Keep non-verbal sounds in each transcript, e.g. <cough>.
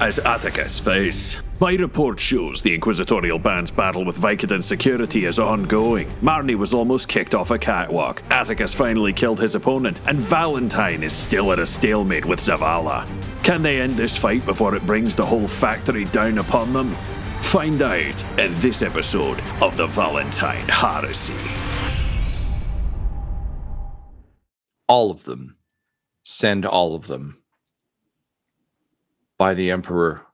as Attikus Face. My report shows the Inquisitorial Band's battle with Vicodin security is ongoing. Marni was almost kicked off a catwalk, Attikus finally killed his opponent, and Valentyne is still at a stalemate with Zavala. Can they end this fight before it brings the whole factory down upon them? Find out in this episode of the Valentyne Heresy. all of them. Send all of them. By the Emperor.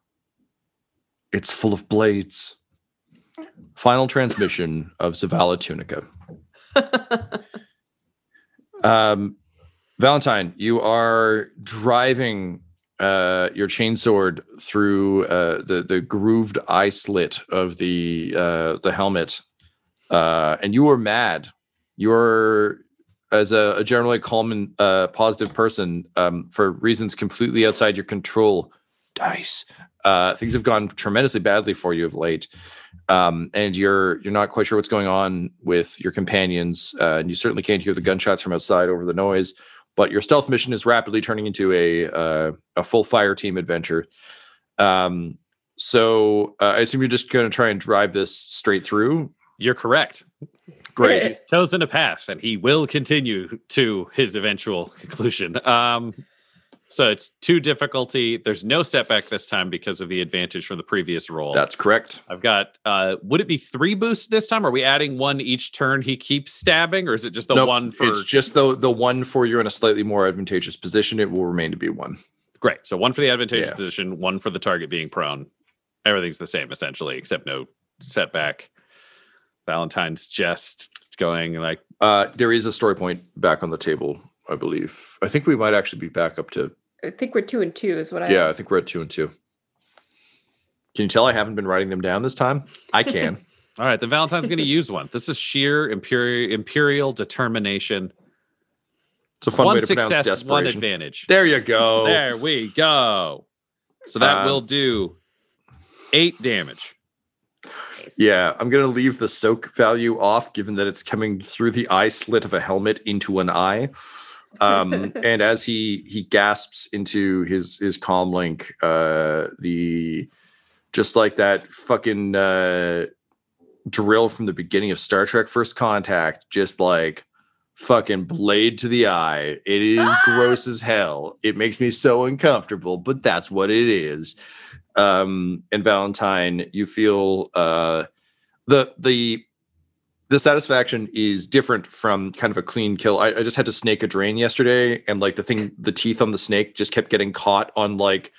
It's full of blades. Final transmission of Zavala Tunica. <laughs> um, Valentyne, you are driving uh, your chainsword through uh, the the grooved eye slit of the uh, the helmet, uh, and you are mad. You're as a, a generally calm and uh, positive person, um, for reasons completely outside your control, dice. Uh, things have gone tremendously badly for you of late, um, and you're you're not quite sure what's going on with your companions, uh, and you certainly can't hear the gunshots from outside over the noise. But your stealth mission is rapidly turning into a uh, a full fire team adventure. Um, so uh, I assume you're just going to try and drive this straight through. You're correct. <laughs> Great. He's chosen a path, and he will continue to his eventual conclusion. Um, so it's two difficulty. There's no setback this time because of the advantage from the previous roll. That's correct. I've got. Uh, would it be three boosts this time? Are we adding one each turn? He keeps stabbing, or is it just the Nope, one for? It's just the the one for you're in a slightly more advantageous position. It will remain to be one. Great. So one for the advantageous Yeah. position, one for the target being prone. Everything's the same essentially, except no setback. Valentyne's just going like Uh, there is a story point back on the table, I believe. I think we might actually be back up to. I think we're two and two is what I Yeah, I think we're at two and two. Can you tell I haven't been writing them down this time? I can. <laughs> All right, then Valentyne's going to use one. This is sheer imperial imperial determination. It's a fun one way to pronounce success, one advantage. There you go. There we go. So that Um, will do eight damage. Yeah, I'm gonna leave the soak value off, given that it's coming through the eye slit of a helmet into an eye. Um, <laughs> and as he he gasps into his his comm link, uh, the just like that fucking uh, drill from the beginning of Star Trek First Contact, just like fucking blade to the eye. It is <laughs> gross as hell. It makes me so uncomfortable, but that's what it is. Um, and Valentyne, you feel uh, the the the satisfaction is different from kind of a clean kill. I, I just had to snake a drain yesterday, and like the thing, the teeth on the snake just kept getting caught on like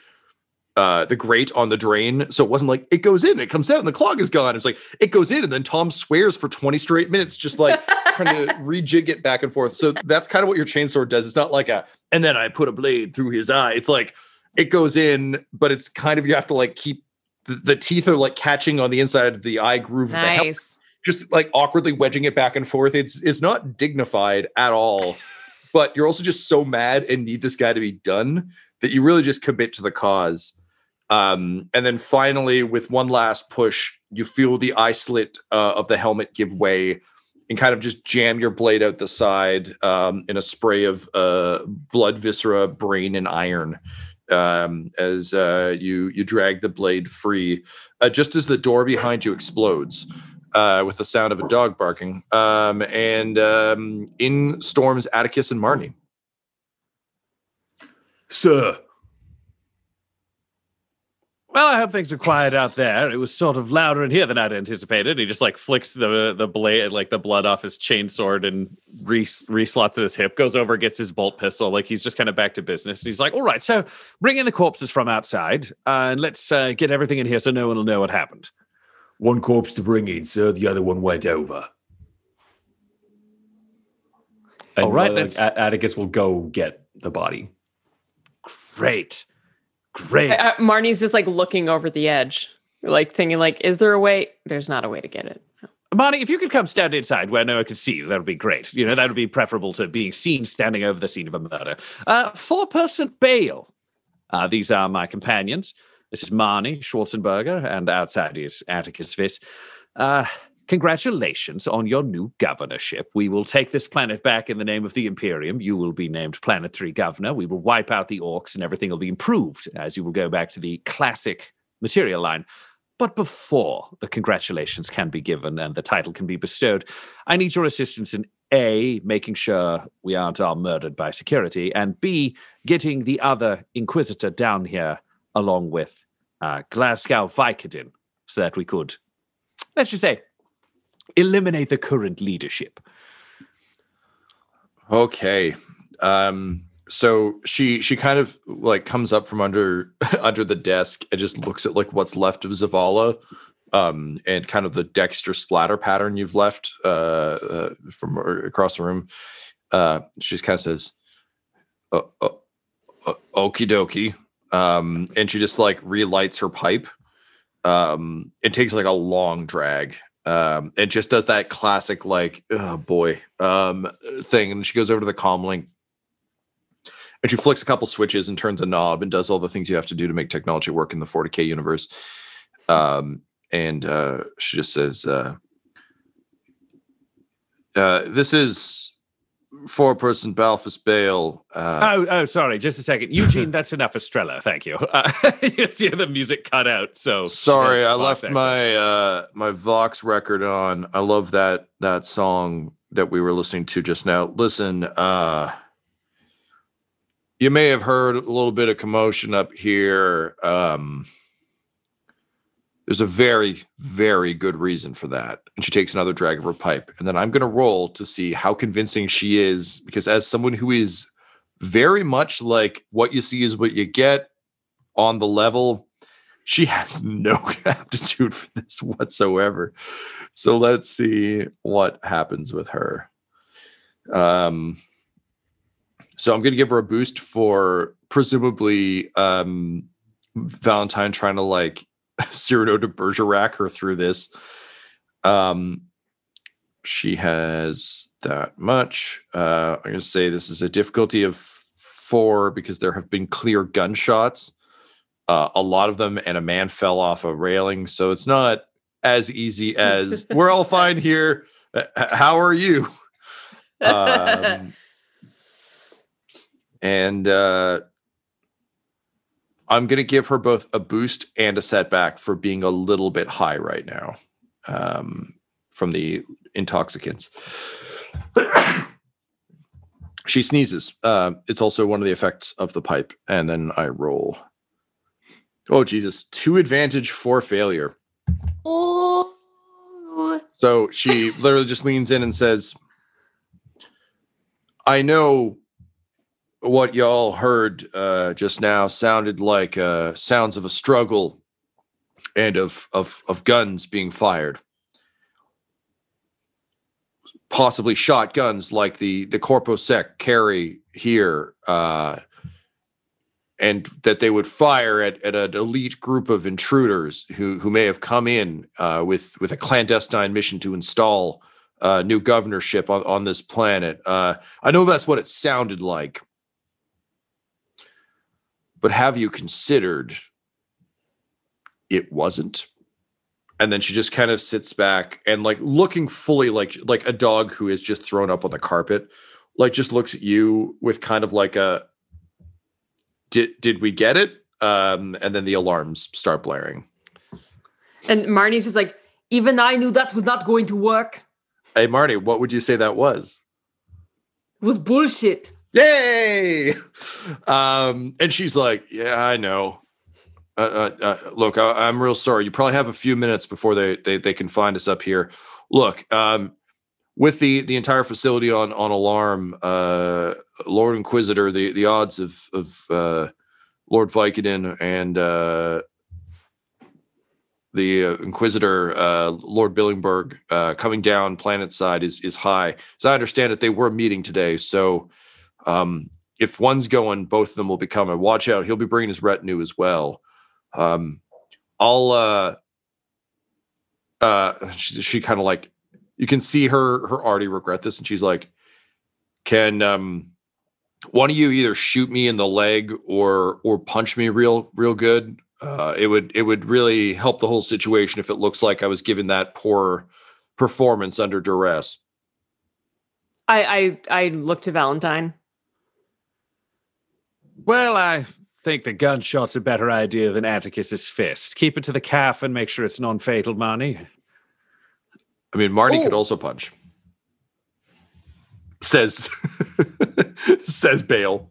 uh the grate on the drain. So it wasn't like it goes in, it comes out, and the clog is gone. It's like it goes in, and then Tom swears for 20 straight minutes, just like trying to <laughs> rejig it back and forth. So that's kind of what your chainsaw does. It's not like a and then I put a blade through his eye. It's like it goes in, but it's kind of you have to like keep the, the teeth are like catching on the inside of the eye groove. of the helmet Nice. Just like awkwardly wedging it back and forth. It's it's not dignified at all. <laughs> But you're also just so mad and need this guy to be done that you really just commit to the cause. Um, and then finally, with one last push, you feel the eye slit uh, of the helmet give way and kind of just jam your blade out the side um, in a spray of uh, blood, viscera, brain, and iron um, as uh, you you drag the blade free, uh, just as the door behind you explodes uh, with the sound of a dog barking. Um, and um, in storms Attikus and Marni. Sir, Well, I hope things are quiet out there. It was sort of louder in here than I'd anticipated. He just like flicks the the blade, like the blood off his chain sword, and re reslots at his hip. Goes over, gets his bolt pistol. Like he's just kind of back to business. He's like, "All right, so bring in the corpses from outside, uh, and let's uh, get everything in here so no one will know what happened." One corpse to bring in, sir. The other one went over. And, All right, uh, let's... Attikus will go get the body. Great, great. Uh, Marni's just like looking over the edge, like thinking, like, is there a way? There's not a way to get it. Marni, if you could come stand inside where no one could see you, that would be great. You know, that would be preferable to being seen standing over the scene of a murder. Uh, four person bail. Uh, these are my companions. This is Marni Schwarzenberger, and outside is Attikus Viss. Uh, congratulations on your new governorship. We will take this planet back in the name of the Imperium. You will be named planetary governor. We will wipe out the orcs, and everything will be improved as you will go back to the classic material line. But before the congratulations can be given and the title can be bestowed, I need your assistance in A, making sure we aren't all murdered by security, and B, getting the other Inquisitor down here along with uh, Glasgow Vicodin so that we could, let's just say, eliminate the current leadership. Okay. Um so she she kind of like comes up from under <laughs> under the desk and just looks at like what's left of Zavala um and kind of the Dexter splatter pattern you've left uh, uh from across the room. Uh she just kind of says uh, uh, uh, okie dokie. Um and she just like relights her pipe. Um it takes like a long drag. Um it just does that classic like oh boy um thing and she goes over to the comm link. And she flicks a couple switches and turns a knob and does all the things you have to do to make technology work in the 40k universe. Um and uh she just says uh uh this is four person balfus bale uh Oh, oh, sorry, just a second. Eugene, <laughs> that's enough Estrella. Thank you. Uh, <laughs> you see the music cut out. So Sorry, I left accent. my uh my Vox record on. I love that that song that we were listening to just now. Listen, uh you may have heard a little bit of commotion up here. Um there's a very, very good reason for that. And she takes another drag of her pipe. And then I'm gonna roll to see how convincing she is, because as someone who is very much like what you see is what you get on the level she has <laughs> no <laughs> aptitude for this whatsoever. So let's see what happens with her. Um, so I'm going to give her a boost for presumably um, Valentine trying to like <laughs> Cyrano de Bergerac her through this. Um, she has that much. Uh, I'm going to say this is a difficulty of four because there have been clear gunshots uh, a lot of them, and a man fell off a railing. So it's not as easy as <laughs> we're all fine here. Uh, How are you? <laughs> Um, and uh, I'm going to give her both a boost and a setback for being a little bit high right now um, from the intoxicants. <coughs> she sneezes. Uh, it's also one of the effects of the pipe. And then I roll. Oh, Jesus. Two advantage, for failure. Oh, So she literally just leans in and says, I know what y'all heard uh, just now sounded like uh, sounds of a struggle and of, of, of guns being fired. Possibly shotguns like the, the Corpo Sec carry here. Uh, and that they would fire at, at an elite group of intruders who who may have come in uh, with with a clandestine mission to install uh, new governorship on, on this planet. Uh, I know that's what it sounded like, but have you considered it wasn't? And then she just kind of sits back and like looking fully like like a dog who is just thrown up on the carpet, like just looks at you with kind of like a did did we get it? Um, and then the alarms start blaring. and Marni's just like, even I knew that was not going to work. Hey Marty, what would you say that was? It was bullshit. Yay! Um, and she's like, "Yeah, I know. Uh, uh, uh, look, I, am real sorry. You probably have a few minutes before they they, they can find us up here. Look, um, with the the entire facility on on alarm, uh, Lord Inquisitor, the the odds of of uh, Lord Vicodin and uh, the Inquisitor, uh, Lord Billingberg, uh, coming down planet side is is high. As I understand it, they were meeting today. So, um, if one's going, both of them will be coming. Watch out; he'll be bringing his retinue as well. Um, I'll. Uh, uh, she, she kind of like you can see her her already regret this, and she's like, "Can um, one of you either shoot me in the leg or or punch me real real good?" uh, it would it would really help the whole situation if it looks like I was given that poor performance under duress. I I, I look to Valentyne. Well, I think the gunshot's a better idea than Attikus's fist. Keep it to the calf and make sure it's non-fatal, Marni. I mean, Marty could also punch. Says <laughs> says Bale.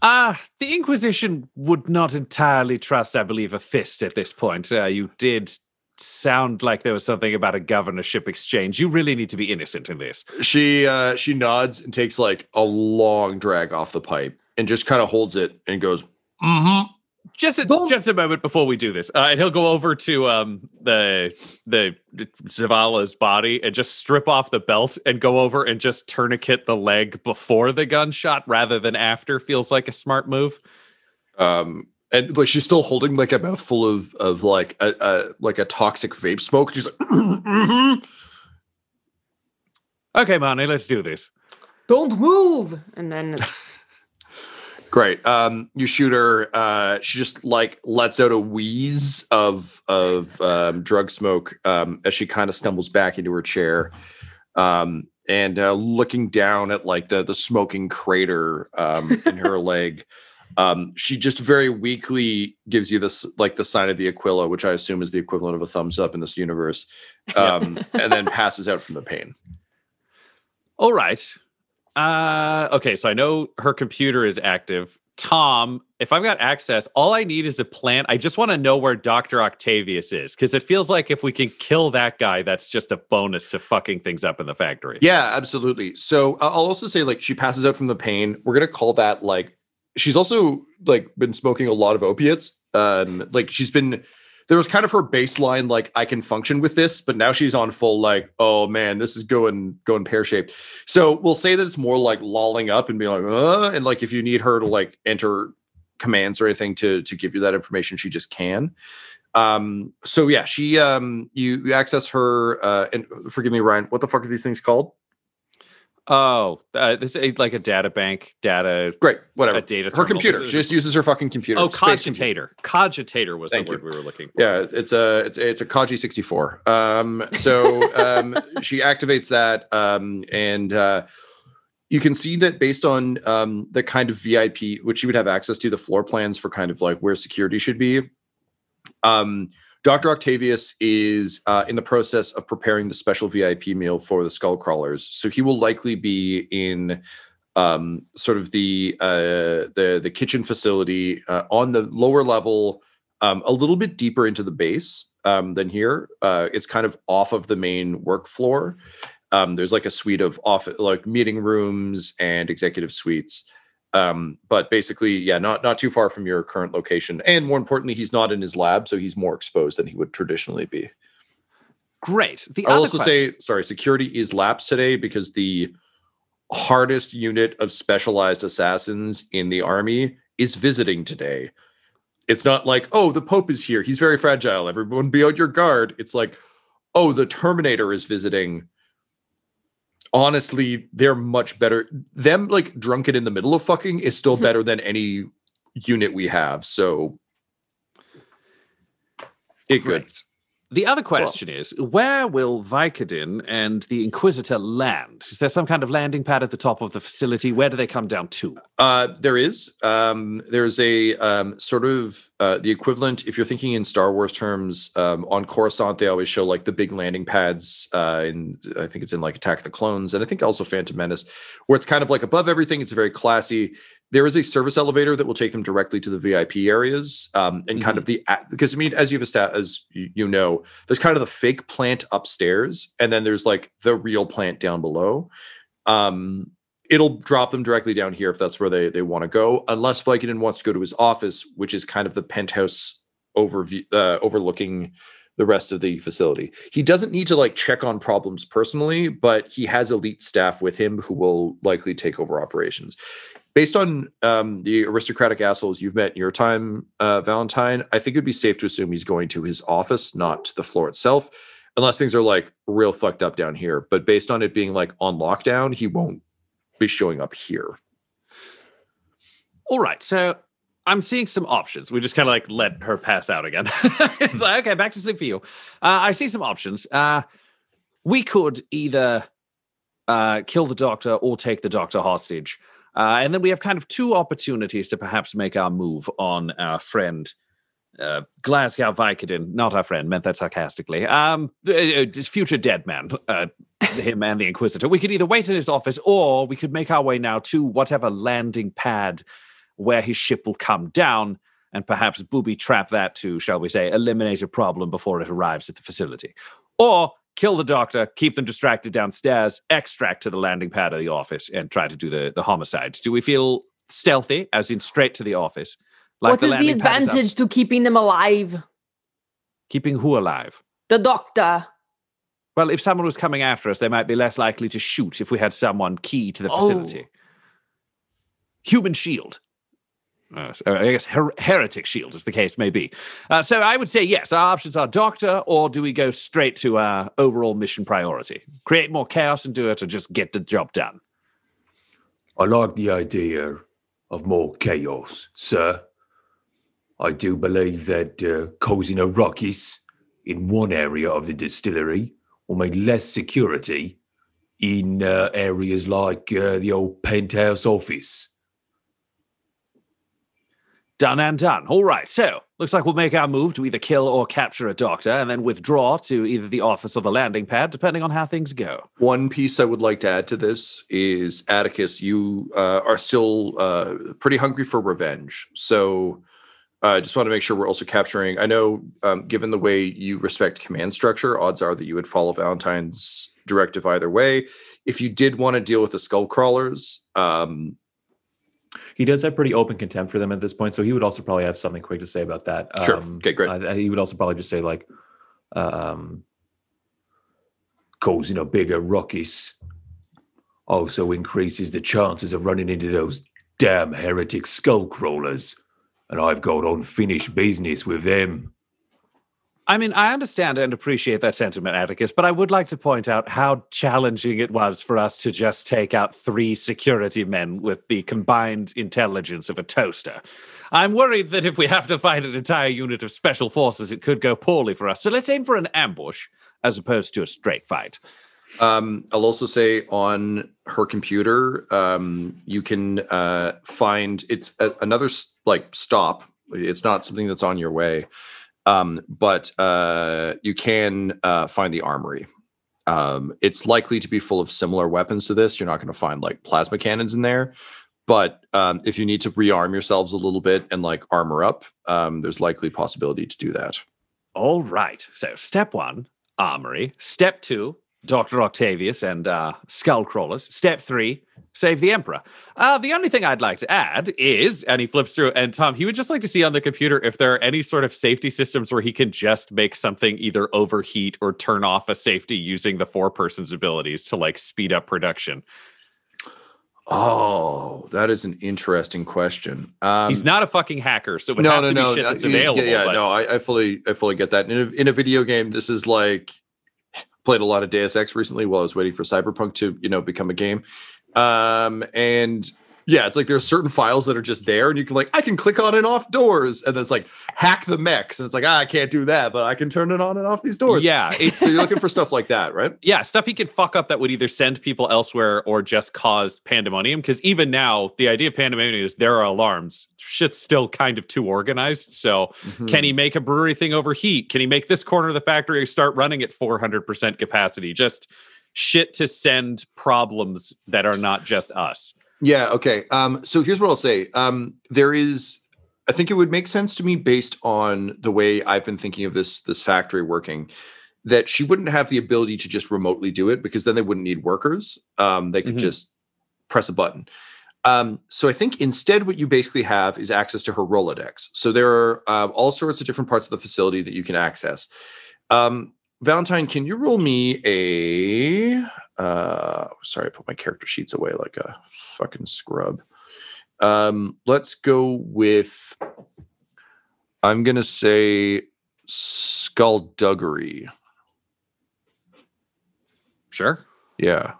Ah, uh, the Inquisition would not entirely trust, I believe, a fist at this point. Uh, you did sound like there was something about a governorship exchange. You really need to be innocent in this. She uh, she nods and takes like a long drag off the pipe and just kind of holds it and goes, "Mm-hmm." just a, just a moment before we do this, uh, and he'll go over to um, the the Zavala's body and just strip off the belt and go over and just tourniquet the leg before the gunshot rather than after. Feels like a smart move. Um, and like she's still holding like a mouthful of of like a, a like a toxic vape smoke. She's like, mm-hmm. okay, Manny, let's do this. Don't move, and then it's. <laughs> Great. Um, you shoot her. Uh, she just like lets out a wheeze of of um, drug smoke um, as she kind of stumbles back into her chair, um, and uh, looking down at like the the smoking crater um, in her <laughs> leg. Um, she just very weakly gives you this like the sign of the Aquila, which I assume is the equivalent of a thumbs up in this universe, <laughs> um, and then passes out from the pain. All right. Uh, okay, so I know her computer is active. Tom, if I've got access, all I need is a plan. I just want to know where Dr. Octavius is because it feels like if we can kill that guy, that's just a bonus to fucking things up in the factory. Yeah, absolutely. So I'll also say, like, she passes out from the pain. We're going to call that like she's also like been smoking a lot of opiates. Um, like she's been there was kind of her baseline like I can function with this, but now she's on full like, oh man, this is going going pear shaped. So we'll say that it's more like lolling up and be like, uh, and like if you need her to like enter commands or anything to to give you that information, she just can. Um, so yeah, she um you, you access her uh and forgive me, Ryan, what the fuck are these things called? Oh, uh, this is like a data bank, data. Great, whatever. A data. Her computer. She just uses her fucking computer. Oh, cogitator. Cogitator was Thank the word we were looking for. Yeah, it's a it's a, it's a Kaji sixty four. Um, so <laughs> um, she activates that, um, and uh, you can see that based on um, the kind of VIP which you would have access to, the floor plans for kind of like where security should be. Um, Dr. Octavius is uh, in the process of preparing the special VIP meal for the skull crawlers. So he will likely be in um, sort of the uh, the the kitchen facility uh, on the lower level, um, a little bit deeper into the base um, than here. Uh, it's kind of off of the main work floor. Um, there's like a suite of office, like meeting rooms and executive suites. Um, but basically, yeah, not not too far from your current location, and more importantly, he's not in his lab, so he's more exposed than he would traditionally be. Great. The I'll also question- say, sorry, security is lapsed today because the hardest unit of specialized assassins in the army is visiting today. It's not like, oh, the Pope is here. He's very fragile. Everyone be on your guard. It's like, oh, the Terminator is visiting honestly, they're much better. Them like drunken in the middle of fucking is still mm-hmm. better than any unit we have. So it good. The other question is where will Vicodin and the Inquisitor land? Is there some kind of landing pad at the top of the facility? Where do they come down to? Uh, there is. Um, there's a um, sort of uh, the equivalent, if you're thinking in Star Wars terms, um, on Coruscant, they always show like the big landing pads. Uh, in, I think it's in like Attack of the Clones, and I think also Phantom Menace, where it's kind of like above everything. It's very classy. There is a service elevator that will take them directly to the VIP areas, um, and kind of the because I mean, as you've established, as you, you know, there's kind of the fake plant upstairs, and then there's like the real plant down below. Um, it'll drop them directly down here if that's where they they want to go, unless Vicodin wants to go to his office, which is kind of the penthouse overview uh, overlooking the rest of the facility. He doesn't need to like check on problems personally, but he has elite staff with him who will likely take over operations. Based on um, the aristocratic assholes you've met in your time, uh, Valentyne, I think it'd be safe to assume he's going to his office, not to the floor itself, unless things are like real fucked up down here. But based on it being like on lockdown, he won't be showing up here. All right, so I'm seeing some options. We just kind of like let her pass out again. <laughs> it's like, okay, back to sleep for you. Uh, I see some options. Uh, we could either uh, kill the doctor or take the doctor hostage. Uh, and then we have kind of two opportunities to perhaps make our move on our friend uh, Glasgow Vicodin, not our friend, meant that sarcastically. Um, uh, future dead man, uh, <laughs> him and the Inquisitor. We could either wait in his office or we could make our way now to whatever landing pad where his ship will come down and perhaps booby trap that to, shall we say, eliminate a problem before it arrives at the facility. Or kill the doctor, keep them distracted downstairs, extract to the landing pad of the office, and try to do the, the homicides. Do we feel stealthy, as in straight to the office? Like what the is the advantage is to keeping them alive? Keeping who alive? The doctor. Well, if someone was coming after us, they might be less likely to shoot if we had someone key to the facility. Oh. Human shield. Uh, I guess her- heretic shield, as the case may be. Uh, so I would say yes. Our options are doctor, or do we go straight to our overall mission priority? Create more chaos and do it, or just get the job done. I like the idea of more chaos, sir. I do believe that uh, causing a ruckus in one area of the distillery will mean less security in uh, areas like uh, the old penthouse office. Done and done. All right. So, looks like we'll make our move to either kill or capture a doctor and then withdraw to either the office or the landing pad, depending on how things go. One piece I would like to add to this is Attikus, you uh, are still uh, pretty hungry for revenge. So, I uh, just want to make sure we're also capturing. I know, um, given the way you respect command structure, odds are that you would follow Valentyne's directive either way. If you did want to deal with the skull crawlers, um, he does have pretty open contempt for them at this point, so he would also probably have something quick to say about that. Sure. Um, okay, great. Uh, he would also probably just say like, um, causing a bigger ruckus also increases the chances of running into those damn heretic skull crawlers, and I've got unfinished business with them. I mean, I understand and appreciate that sentiment, Attikus, but I would like to point out how challenging it was for us to just take out three security men with the combined intelligence of a toaster. I'm worried that if we have to fight an entire unit of special forces, it could go poorly for us. So let's aim for an ambush as opposed to a straight fight. Um, I'll also say on her computer, um, you can uh, find it's a, another like stop. It's not something that's on your way. Um, but uh, you can uh, find the armory. Um, it's likely to be full of similar weapons to this. You're not going to find like plasma cannons in there. But um, if you need to rearm yourselves a little bit and like armor up, um, there's likely possibility to do that. All right. So step one, armory. Step two, Dr. Octavius and uh, skull crawlers. Step three, save the emperor. Uh, the only thing I'd like to add is, and he flips through, and Tom, he would just like to see on the computer if there are any sort of safety systems where he can just make something either overheat or turn off a safety using the four person's abilities to like speed up production. Oh, that is an interesting question. Um, He's not a fucking hacker, so it would no, have no, to no, be shit that's available. Yeah, yeah but... no, I, I, fully, I fully get that. In a, in a video game, this is like played a lot of Deus Ex recently while I was waiting for Cyberpunk to, you know, become a game. Um, and yeah, it's like there's certain files that are just there, and you can like I can click on and off doors, and then it's like hack the mechs, and it's like ah, I can't do that, but I can turn it on and off these doors. Yeah, <laughs> it's so you're looking for stuff like that, right? <laughs> Yeah, stuff he could fuck up that would either send people elsewhere or just cause pandemonium. Because even now, the idea of pandemonium is there are alarms. Shit's still kind of too organized. So mm-hmm. can he make a brewery thing overheat? Can he make this corner of the factory start running at 400 percent capacity? Just shit to send problems that are not just us. Yeah. Okay. Um, so here's what I'll say. Um, there is, I think it would make sense to me based on the way I've been thinking of this this factory working, that she wouldn't have the ability to just remotely do it because then they wouldn't need workers. Um, they could Mhm. just press a button. Um, so I think instead, what you basically have is access to her Rolodex. So there are um, all sorts of different parts of the facility that you can access. Um, Valentyne, can you roll me a? Uh, sorry, I put my character sheets away like a fucking scrub. Um, let's go with. I'm gonna say skullduggery. Sure. Yeah.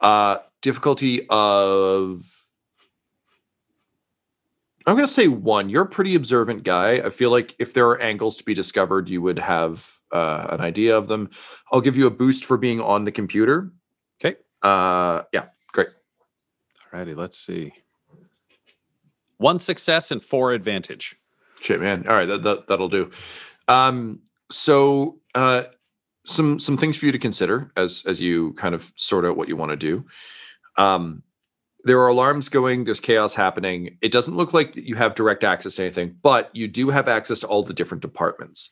Uh, difficulty of. I'm going to say one. You're a pretty observant guy. I feel like if there are angles to be discovered, you would have uh, an idea of them. I'll give you a boost for being on the computer. Okay. Uh, yeah, great. All righty, let's see. One success and four advantage. Shit, man. All right, that, that that'll do. Um, so uh, some some things for you to consider as as you kind of sort out what you want to do. Um, there are alarms going. There's chaos happening. It doesn't look like you have direct access to anything, but you do have access to all the different departments.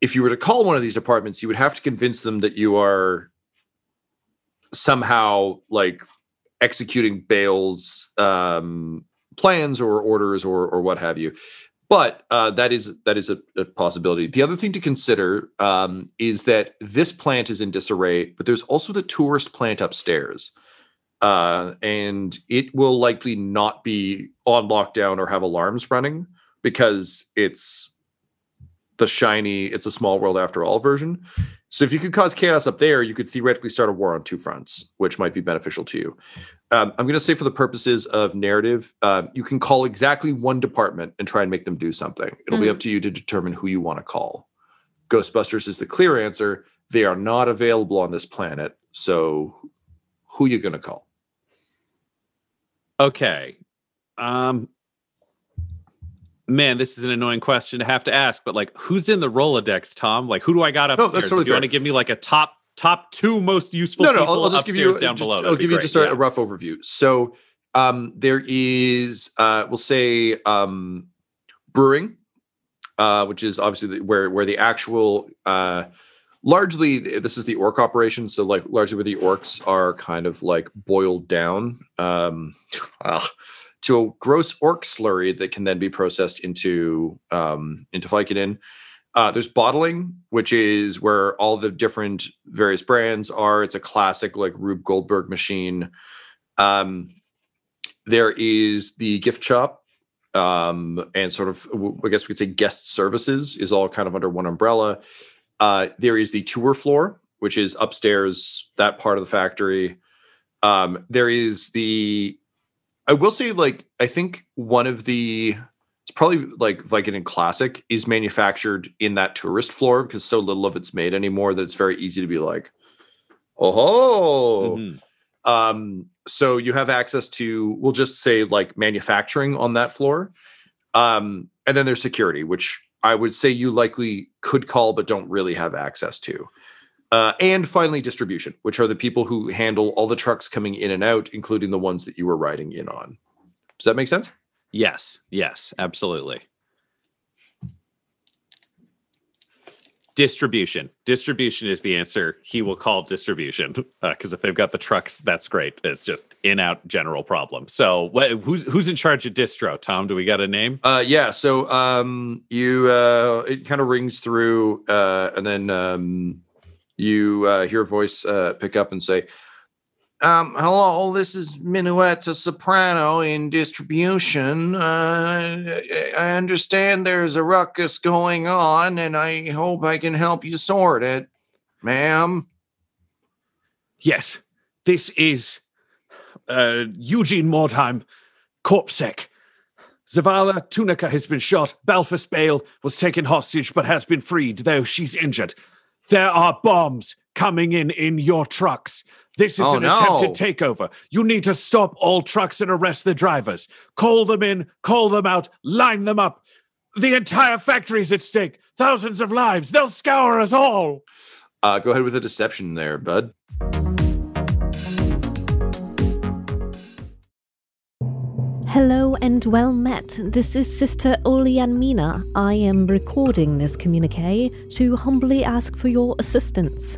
If you were to call one of these departments, you would have to convince them that you are somehow like executing Bale's um, plans or orders or or what have you. But uh, that is that is a, a possibility. The other thing to consider um, is that this plant is in disarray, but there's also the tourist plant upstairs, uh, and it will likely not be on lockdown or have alarms running because it's the shiny "It's a Small World After All" version. So if you could cause chaos up there, you could theoretically start a war on two fronts, which might be beneficial to you. Um, I'm going to say, for the purposes of narrative, uh, you can call exactly one department and try and make them do something. It'll be Mhm. up to you to determine who you want to call. Ghostbusters is the clear answer. They are not available on this planet. So who you going to call? Okay. Um man, this is an annoying question to have to ask, but like who's in the Rolodex, Tom? Like who do I got that's upstairs? totally if you want to give me like a top top two most useful no, no. I'll, I'll just give you down just- below. I'll give you just a, yeah. rough overview. So um, there is, uh, we'll say, um, brewing, uh, which is obviously the, where where the actual uh, largely this is the orc operation. So like largely where the orcs are kind of like boiled down um, <laughs> ah, to a gross orc slurry that can then be processed into um, into Vicodin. Uh, there's bottling, which is where all the different various brands are. It's a classic like Rube Goldberg machine. Um, there is the gift shop, um, and sort of I guess we could say guest services is all kind of under one umbrella. Uh, there is the tour floor, which is upstairs, that part of the factory. Um, there is the, I will say, like I think one of the it's probably like Vicodin Classic is manufactured in that tourist floor because so little of it's made anymore that it's very easy to be like, oh. Mhm. Um, so you have access to, we'll just say like manufacturing on that floor. Um, and then there's security, which I would say you likely could call but don't really have access to. Uh, and finally, distribution, which are the people who handle all the trucks coming in and out, including the ones that you were riding in on. Does that make sense? Yes, yes, absolutely. Distribution. Distribution is the answer. He will call distribution <laughs> because if they've got the trucks, that's great. It's just in out general problem. So, wh- who's who's in charge of distro? Tom, do we got a name? Uh, yeah. So um, you uh, it kind of rings through, uh, and then um, you uh, hear a voice uh, pick up and say, um, "Hello, this is Minuetta Soprano in distribution. Uh, I understand there's a ruckus going on, and I hope I can help you sort it, ma'am." Yes, this is uh, Eugene Mordheim, Corpsec. Zavala Tunica has been shot. Balfus Bale was taken hostage but has been freed, though she's injured. There are bombs coming in in your trucks. This is Oh, an attempted takeover. You need to stop all trucks and arrest the drivers. Call them in, call them out, line them up. The entire factory is at stake. Thousands of lives. They'll scour us all. Uh, go ahead with a deception there, bud. Hello and well met. This is Sister Oleanmina. I am recording this communique to humbly ask for your assistance.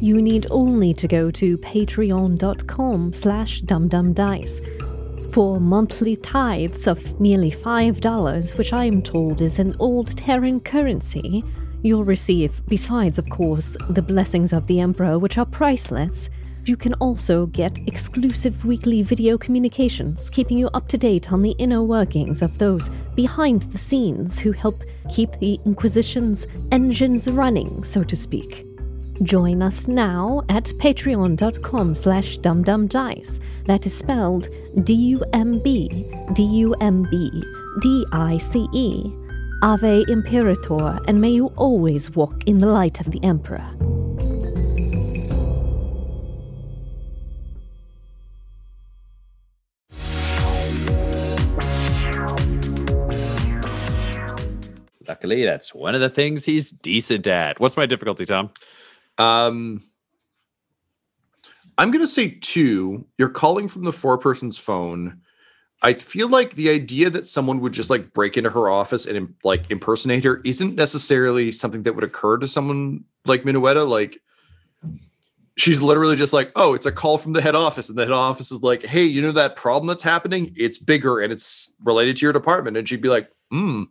You need only to go to patreon.com slash dumbdumbdice. For monthly tithes of merely $5, which I am told is an old Terran currency, you'll receive, besides, of course, the blessings of the Emperor, which are priceless, you can also get exclusive weekly video communications, keeping you up to date on the inner workings of those behind the scenes who help keep the Inquisition's engines running, so to speak. Join us now at patreon.com slash dumbdumbdice. That is spelled D-U-M-B, D-U-M-B, D-I-C-E. Ave Imperator, and may you always walk in the light of the Emperor. Luckily, that's one of the things he's decent at. What's my difficulty, Tom? Um, I'm gonna say two. You're calling from the four person's phone. I feel like the idea that someone would just like break into her office and like impersonate her isn't necessarily something that would occur to someone like Minuetta. Like, she's literally just like, "Oh, it's a call from the head office," and the head office is like, "Hey, you know that problem that's happening? It's bigger and it's related to your department." And she'd be like, "Hmm."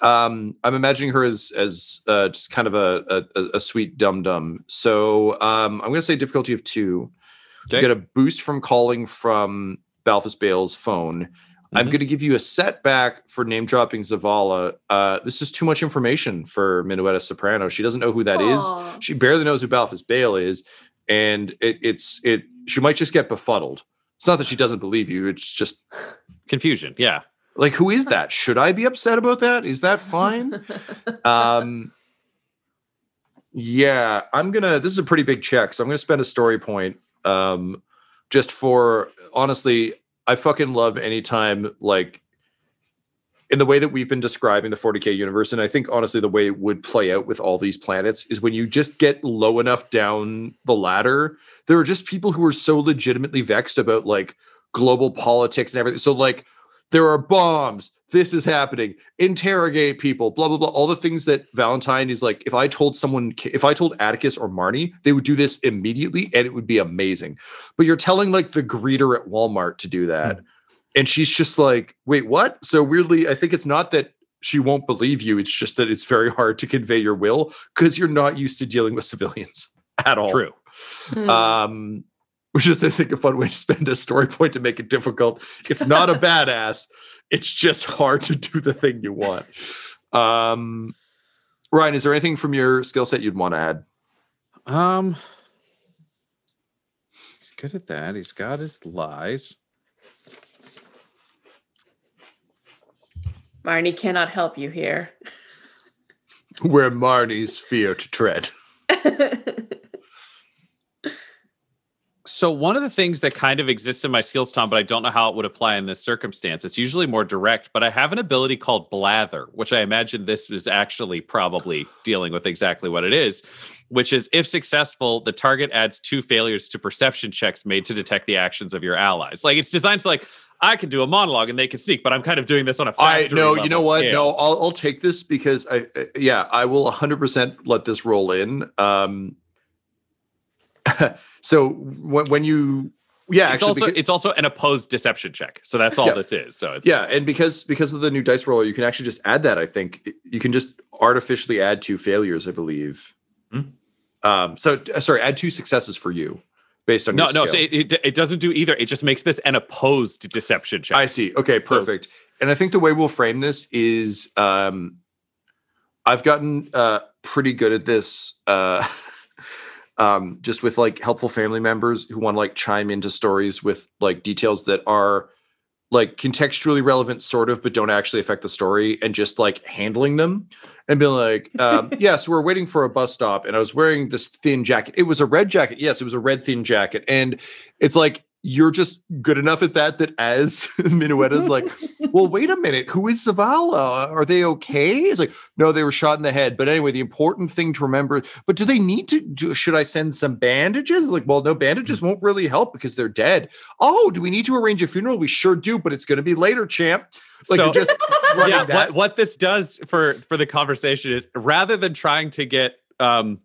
Um, I'm imagining her as as uh, just kind of a a, a sweet dum dum. So um, I'm going to say difficulty of two. Okay. You get a boost from calling from Balthus Bale's phone. Mm-hmm. I'm going to give you a setback for name dropping Zavala. Uh, this is too much information for Minuetta Soprano. She doesn't know who that Aww. is. She barely knows who Balthus Bale is, and it, it's it. She might just get befuddled. It's not that she doesn't believe you. It's just <sighs> confusion. Yeah. Like, who is that? Should I be upset about that? Is that fine? <laughs> um, yeah, I'm gonna. This is a pretty big check, so I'm gonna spend a story point. Um, just for honestly, I fucking love anytime like in the way that we've been describing the 40k universe, and I think honestly the way it would play out with all these planets is when you just get low enough down the ladder, there are just people who are so legitimately vexed about like global politics and everything. So like there are bombs. This is happening. Interrogate people. Blah blah blah. All the things that Valentyne is like. If I told someone, if I told Attikus or Marni, they would do this immediately, and it would be amazing. But you're telling like the greeter at Walmart to do that, mm. and she's just like, "Wait, what?" So weirdly, I think it's not that she won't believe you. It's just that it's very hard to convey your will because you're not used to dealing with civilians <laughs> at all. True. Mm. Um, which is, I think, a fun way to spend a story point to make it difficult. It's not a <laughs> badass. It's just hard to do the thing you want. Um, Ryan, is there anything from your skill set you'd want to add? Um, he's good at that. He's got his lies. Marni cannot help you here. Where Marni's fear to tread. <laughs> So one of the things that kind of exists in my skills, Tom, but I don't know how it would apply in this circumstance. It's usually more direct, but I have an ability called blather, which I imagine this is actually probably dealing with exactly what it is, which is if successful, the target adds two failures to perception checks made to detect the actions of your allies. Like it's designed to like I can do a monologue and they can sneak, but I'm kind of doing this on a I no, you know what? Scale. No, I'll, I'll take this because I, uh, yeah, I will 100% let this roll in. Um, <laughs> so when, when you yeah, it's also because, it's also an opposed deception check. So that's all yeah, this is. So it's yeah, and because because of the new dice roller, you can actually just add that. I think you can just artificially add two failures. I believe. Hmm. Um. So uh, sorry, add two successes for you based on no no. So it, it, it doesn't do either. It just makes this an opposed deception check. I see. Okay, perfect. So, and I think the way we'll frame this is, um, I've gotten uh pretty good at this. Uh. <laughs> um, just with like helpful family members who want to like chime into stories with like details that are like contextually relevant sort of but don't actually affect the story and just like handling them and being like um, <laughs> yes we're waiting for a bus stop and i was wearing this thin jacket. It was a red jacket. Yes it was a red thin jacket. And it's like you're just good enough at that that as <laughs> Minueta's like, well, wait a minute, who is Zavala? Are they okay? It's like, no, they were shot in the head. But anyway, the important thing to remember, but do they need to do, should I send some bandages? Like, well, no, bandages won't really help because they're dead. Oh, do we need to arrange a funeral? We sure do, but it's gonna be later, champ. Like So- just <laughs> yeah, that. what what this does for for the conversation is rather than trying to get um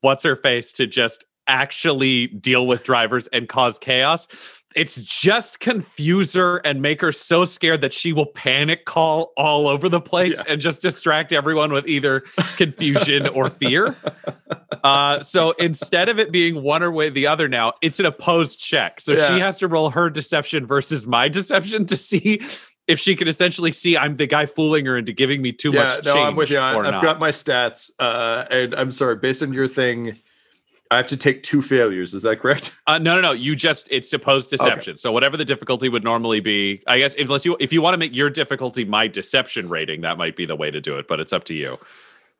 what's her face to just actually deal with drivers and cause chaos, it's just confuse her and make her so scared that she will panic call all over the place and just distract everyone with either confusion or fear. Uh, so instead of it being one or way the other now, it's an opposed check. So Yeah. she has to roll her deception versus my deception to see if she can essentially see I'm the guy fooling her into giving me too yeah, much no, I'm with you. I, I've not. got my stats, uh, and I'm sorry. Based on your thing, I have to take two failures. Is that correct? <laughs> Uh, no, no, no. You just it's supposed deception. So whatever the difficulty would normally be, I guess unless you if you want to make your difficulty my deception rating, that might be the way to do it. But it's up to you.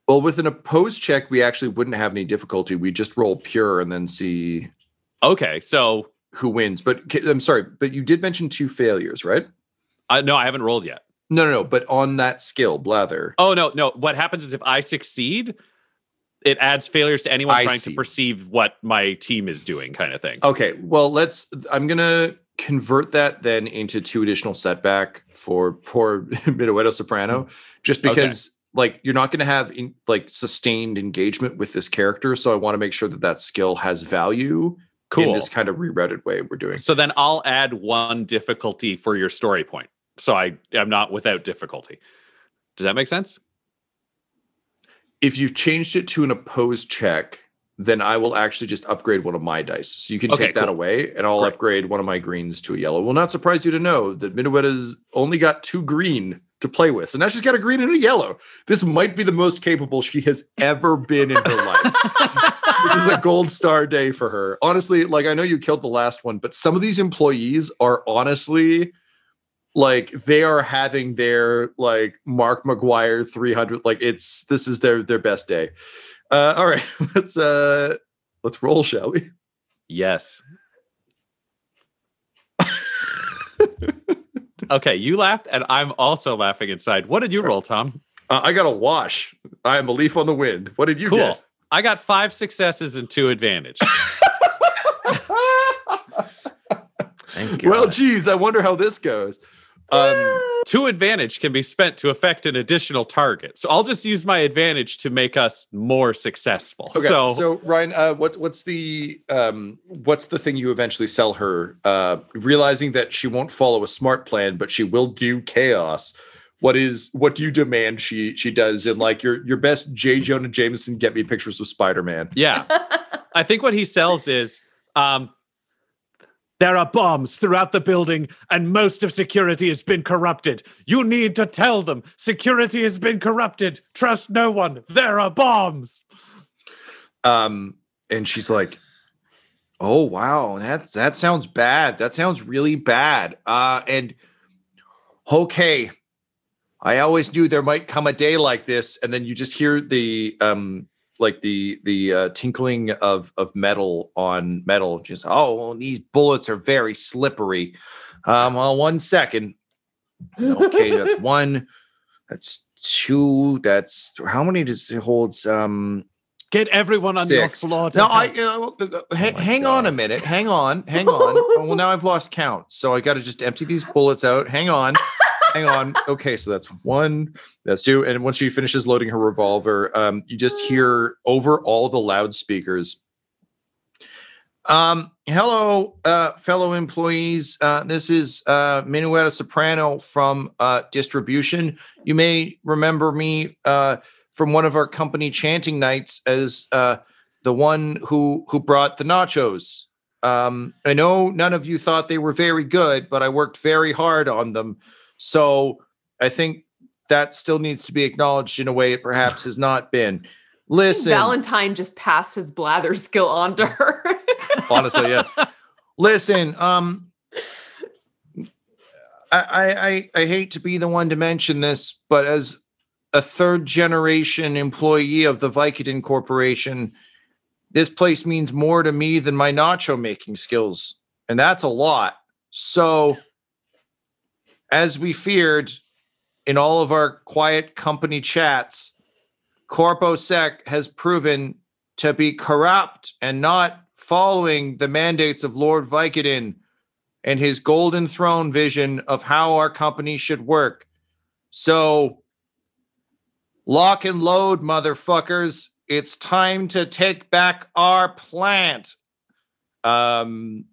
Well, with an opposed check, we actually wouldn't have any difficulty. We just roll pure and then see Okay, so who wins. But I'm sorry, but you did mention two failures, right? uh, no, I haven't rolled yet. No, no, no. But on that skill, blather. Oh no, no. What happens is if I succeed, it adds failures to anyone I trying see. to perceive what my team is doing, kind of thing. Okay, well, let's. I'm gonna convert that then into two additional setback for poor <laughs> Minueto Soprano, just Okay. because like you're not gonna have in, like sustained engagement with this character. So I want to make sure that that skill has value in this kind of rerouted way we're doing. So then I'll add one difficulty for your story point. So I am not without difficulty. Does that make sense? If you've changed it to an opposed check, then I will actually just upgrade one of my dice. So you can Okay, take that cool. away, and I'll Great. upgrade one of my greens to a yellow. Will not surprise you to know that Minueta's only got two green to play with, so now she's got a green and a yellow. This might be the most capable she has ever been in her life. <laughs> this is a gold star day for her. Honestly, like I know you killed the last one, but some of these employees are honestly like they are having their like Mark McGwire 300 like it's this is their their best day. Uh all right, <laughs> let's uh let's roll, shall we? Yes. okay, you laughed, and I'm also laughing inside. What did you roll, Tom? Uh, I got a wash. I am a leaf on the wind. What did you cool. get? I got five successes and two advantage. <laughs> Thank you. Well, geez, I wonder how this goes. Um two advantage can be spent to affect an additional target. So I'll just use my advantage to make us more successful. Okay, so, so, Ryan, uh, what what's the um, what's the thing you eventually sell her? Uh, realizing that she won't follow a smart plan, but she will do chaos. What is what do you demand she she does in like your your best J Jonah Jameson get me pictures of Spider Man? yeah. <laughs> I think what he sells is um there are bombs throughout the building, and most of security has been corrupted. You need to tell them security has been corrupted. Trust no one. There are bombs. Um, and she's like, "Oh wow, that that sounds bad. That sounds really bad." Uh, and okay, I always knew there might come a day like this, and then you just hear the um, like the the uh, tinkling of of metal on metal. Just oh, well, these bullets are very slippery. Um, well, one second. Okay, that's <laughs> one. That's two. That's how many does it holds? Um, Get everyone on Six. your floor. To no, I uh, uh, ha- hang on a minute. Hang on. Hang on. Oh, <laughs> well, now I've lost count, so I got to just empty these bullets out. Hang on. <laughs> hang on. Okay, so that's one. That's two. And once she finishes loading her revolver, um, you just hear over all the loudspeakers. Um, hello, uh, fellow employees. Uh, this is uh, Minueta Soprano from uh, distribution. You may remember me uh, from one of our company chanting nights as uh, the one who who brought the nachos. Um, I know none of you thought they were very good, but I worked very hard on them. So I think that still needs to be acknowledged in a way it perhaps has not been. Listen, Valentyne just passed his blather skill on to <laughs> her. honestly, yeah. Listen, um, I, I I I hate to be the one to mention this, but as a third generation employee of the Vicodin Corporation, this place means more to me than my nacho making skills. and that's a lot. So, as we feared in all of our quiet company chats, CorpoSec has proven to be corrupt and not following the mandates of Lord Vicodin and his golden throne vision of how our company should work. So, lock and load, motherfuckers. It's time to take back our plant. Um,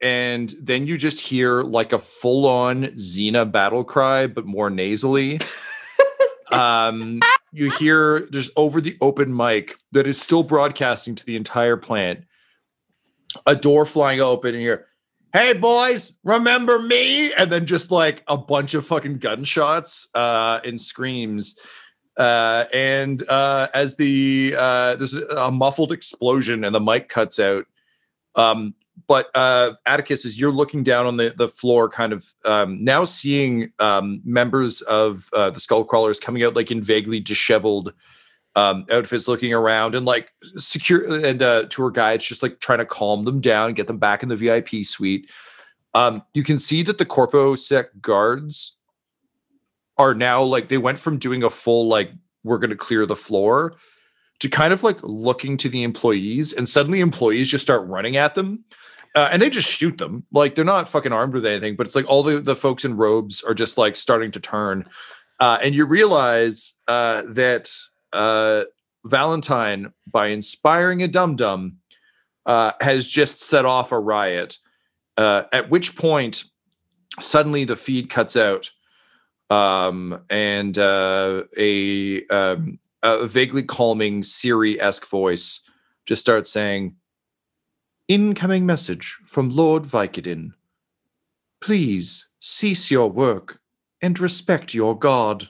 and then you just hear like a full on Xena battle cry, but more nasally. <laughs> um, you hear just over the open mic that is still broadcasting to the entire plant a door flying open and you're hey boys remember me and then just like a bunch of fucking gunshots uh and screams uh and uh as the uh there's a muffled explosion and the mic cuts out um but uh, Attikus, as you're looking down on the, the floor, kind of um, now seeing um, members of uh, the skull crawlers coming out like in vaguely disheveled um, outfits, looking around, and like secure and uh, tour guides just like trying to calm them down, get them back in the VIP suite. Um, you can see that the Corpo Sec guards are now like they went from doing a full like we're going to clear the floor to kind of like looking to the employees, and suddenly employees just start running at them uh, and they just shoot them. Like they're not fucking armed with anything, but it's like all the, the folks in robes are just like starting to turn. Uh, and you realize uh, that uh, Valentyne, by inspiring a dum dum, uh, has just set off a riot. Uh, at which point, suddenly the feed cuts out, um, and a, um, a vaguely calming Siri esque voice just starts saying, Incoming message from Lord Vicodin. Please cease your work and respect your god.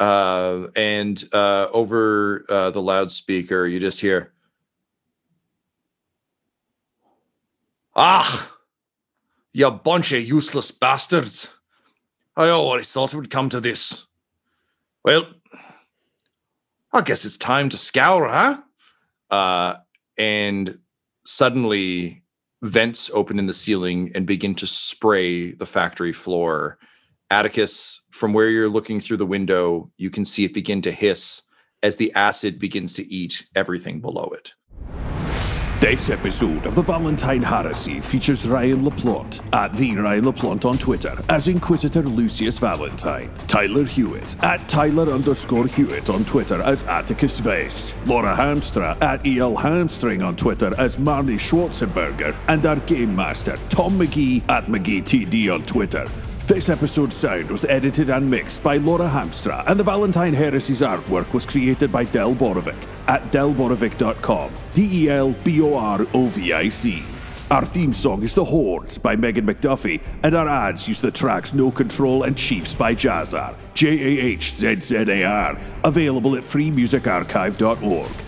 Uh, and uh, over uh, the loudspeaker, you just hear, Ah, you bunch of useless bastards. I always thought it would come to this. Well, I guess it's time to scour, huh? Uh, and suddenly vents open in the ceiling and begin to spray the factory floor. Attikus, from where you're looking through the window, you can see it begin to hiss as the acid begins to eat everything below it. This episode of the Valentyne Heresy features Ryan LaPlante at the Ryan LaPlante on Twitter as Inquisitor Lucius Valentyne, Tyler Hewitt at Tyler underscore Hewitt on Twitter as Attikus Vase, Laura Hamstra at EL Hamstring on Twitter as Marni Schwarzenberger, and our Game Master Tom McGee at McGeeTD on Twitter. This episode's sound was edited and mixed by Laura Hamstra, and the Valentyne Heresy's artwork was created by Del Borovic at delborovic.com. D E L B O R O V I C. Our theme song is The Hordes by Megan McDuffie, and our ads use the tracks No Control and Chiefs by Jahzzar, J A H Z Z A R, available at freemusicarchive.org.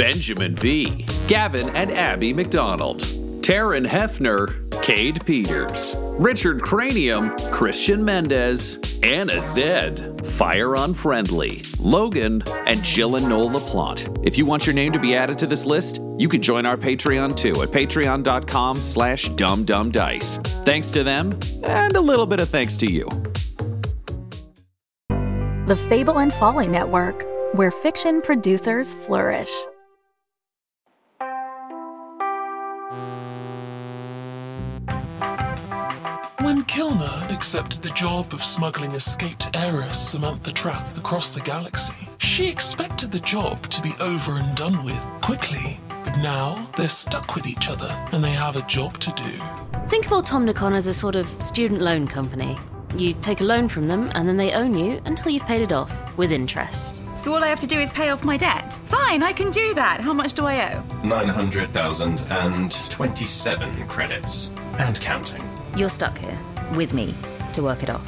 Benjamin V, Gavin and Abby McDonald, Taryn Hefner, Cade Peters, Richard Cranium, Christian Mendez, Anna Zed, Fire Unfriendly, Logan, and Jill and Noel LaPlante. If you want your name to be added to this list, you can join our Patreon too at patreon.com slash dumbdumbdice. Thanks to them, and a little bit of thanks to you. The Fable and Folly Network, where fiction producers flourish. Kilner accepted the job of smuggling escaped heiress Samantha Trapp across the galaxy. She expected the job to be over and done with quickly, but now they're stuck with each other and they have a job to do. Think of Automnicon as a sort of student loan company. You take a loan from them and then they own you until you've paid it off with interest. So all I have to do is pay off my debt? Fine, I can do that. How much do I owe? 900,027 credits. And counting. You're stuck here with me to work it off.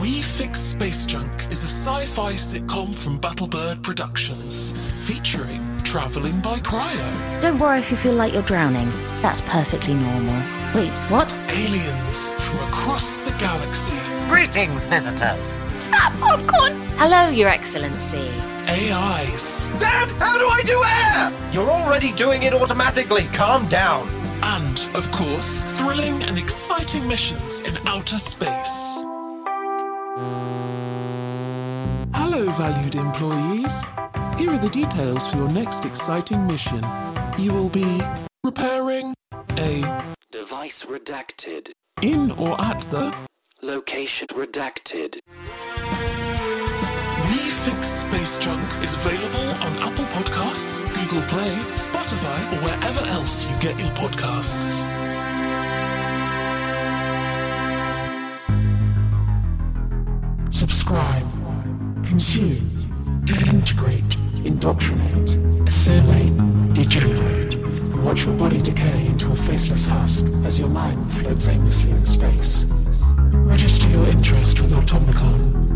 We Fix Space Junk is a sci fi sitcom from Battlebird Productions, featuring Traveling by Cryo, Don't worry if you feel like you're drowning. That's perfectly normal. Wait, what? aliens from across the galaxy, Greetings, visitors. Stop popcorn! Hello, Your Excellency. AIs, Dad, how do I do air? You're already doing it automatically. Calm down. Of course, thrilling and exciting missions in outer space. Hello, valued employees. Here are the details for your next exciting mission. You will be repairing a Device redacted. in or at the Location redacted. We Fix Space Junk is available on Apple Podcasts, Google Play, Spotify, or wherever else you get your podcasts. Subscribe, consume, integrate, indoctrinate, assimilate, degenerate, and watch your body decay into a faceless husk as your mind floats aimlessly in space. Register your interest with Automnicon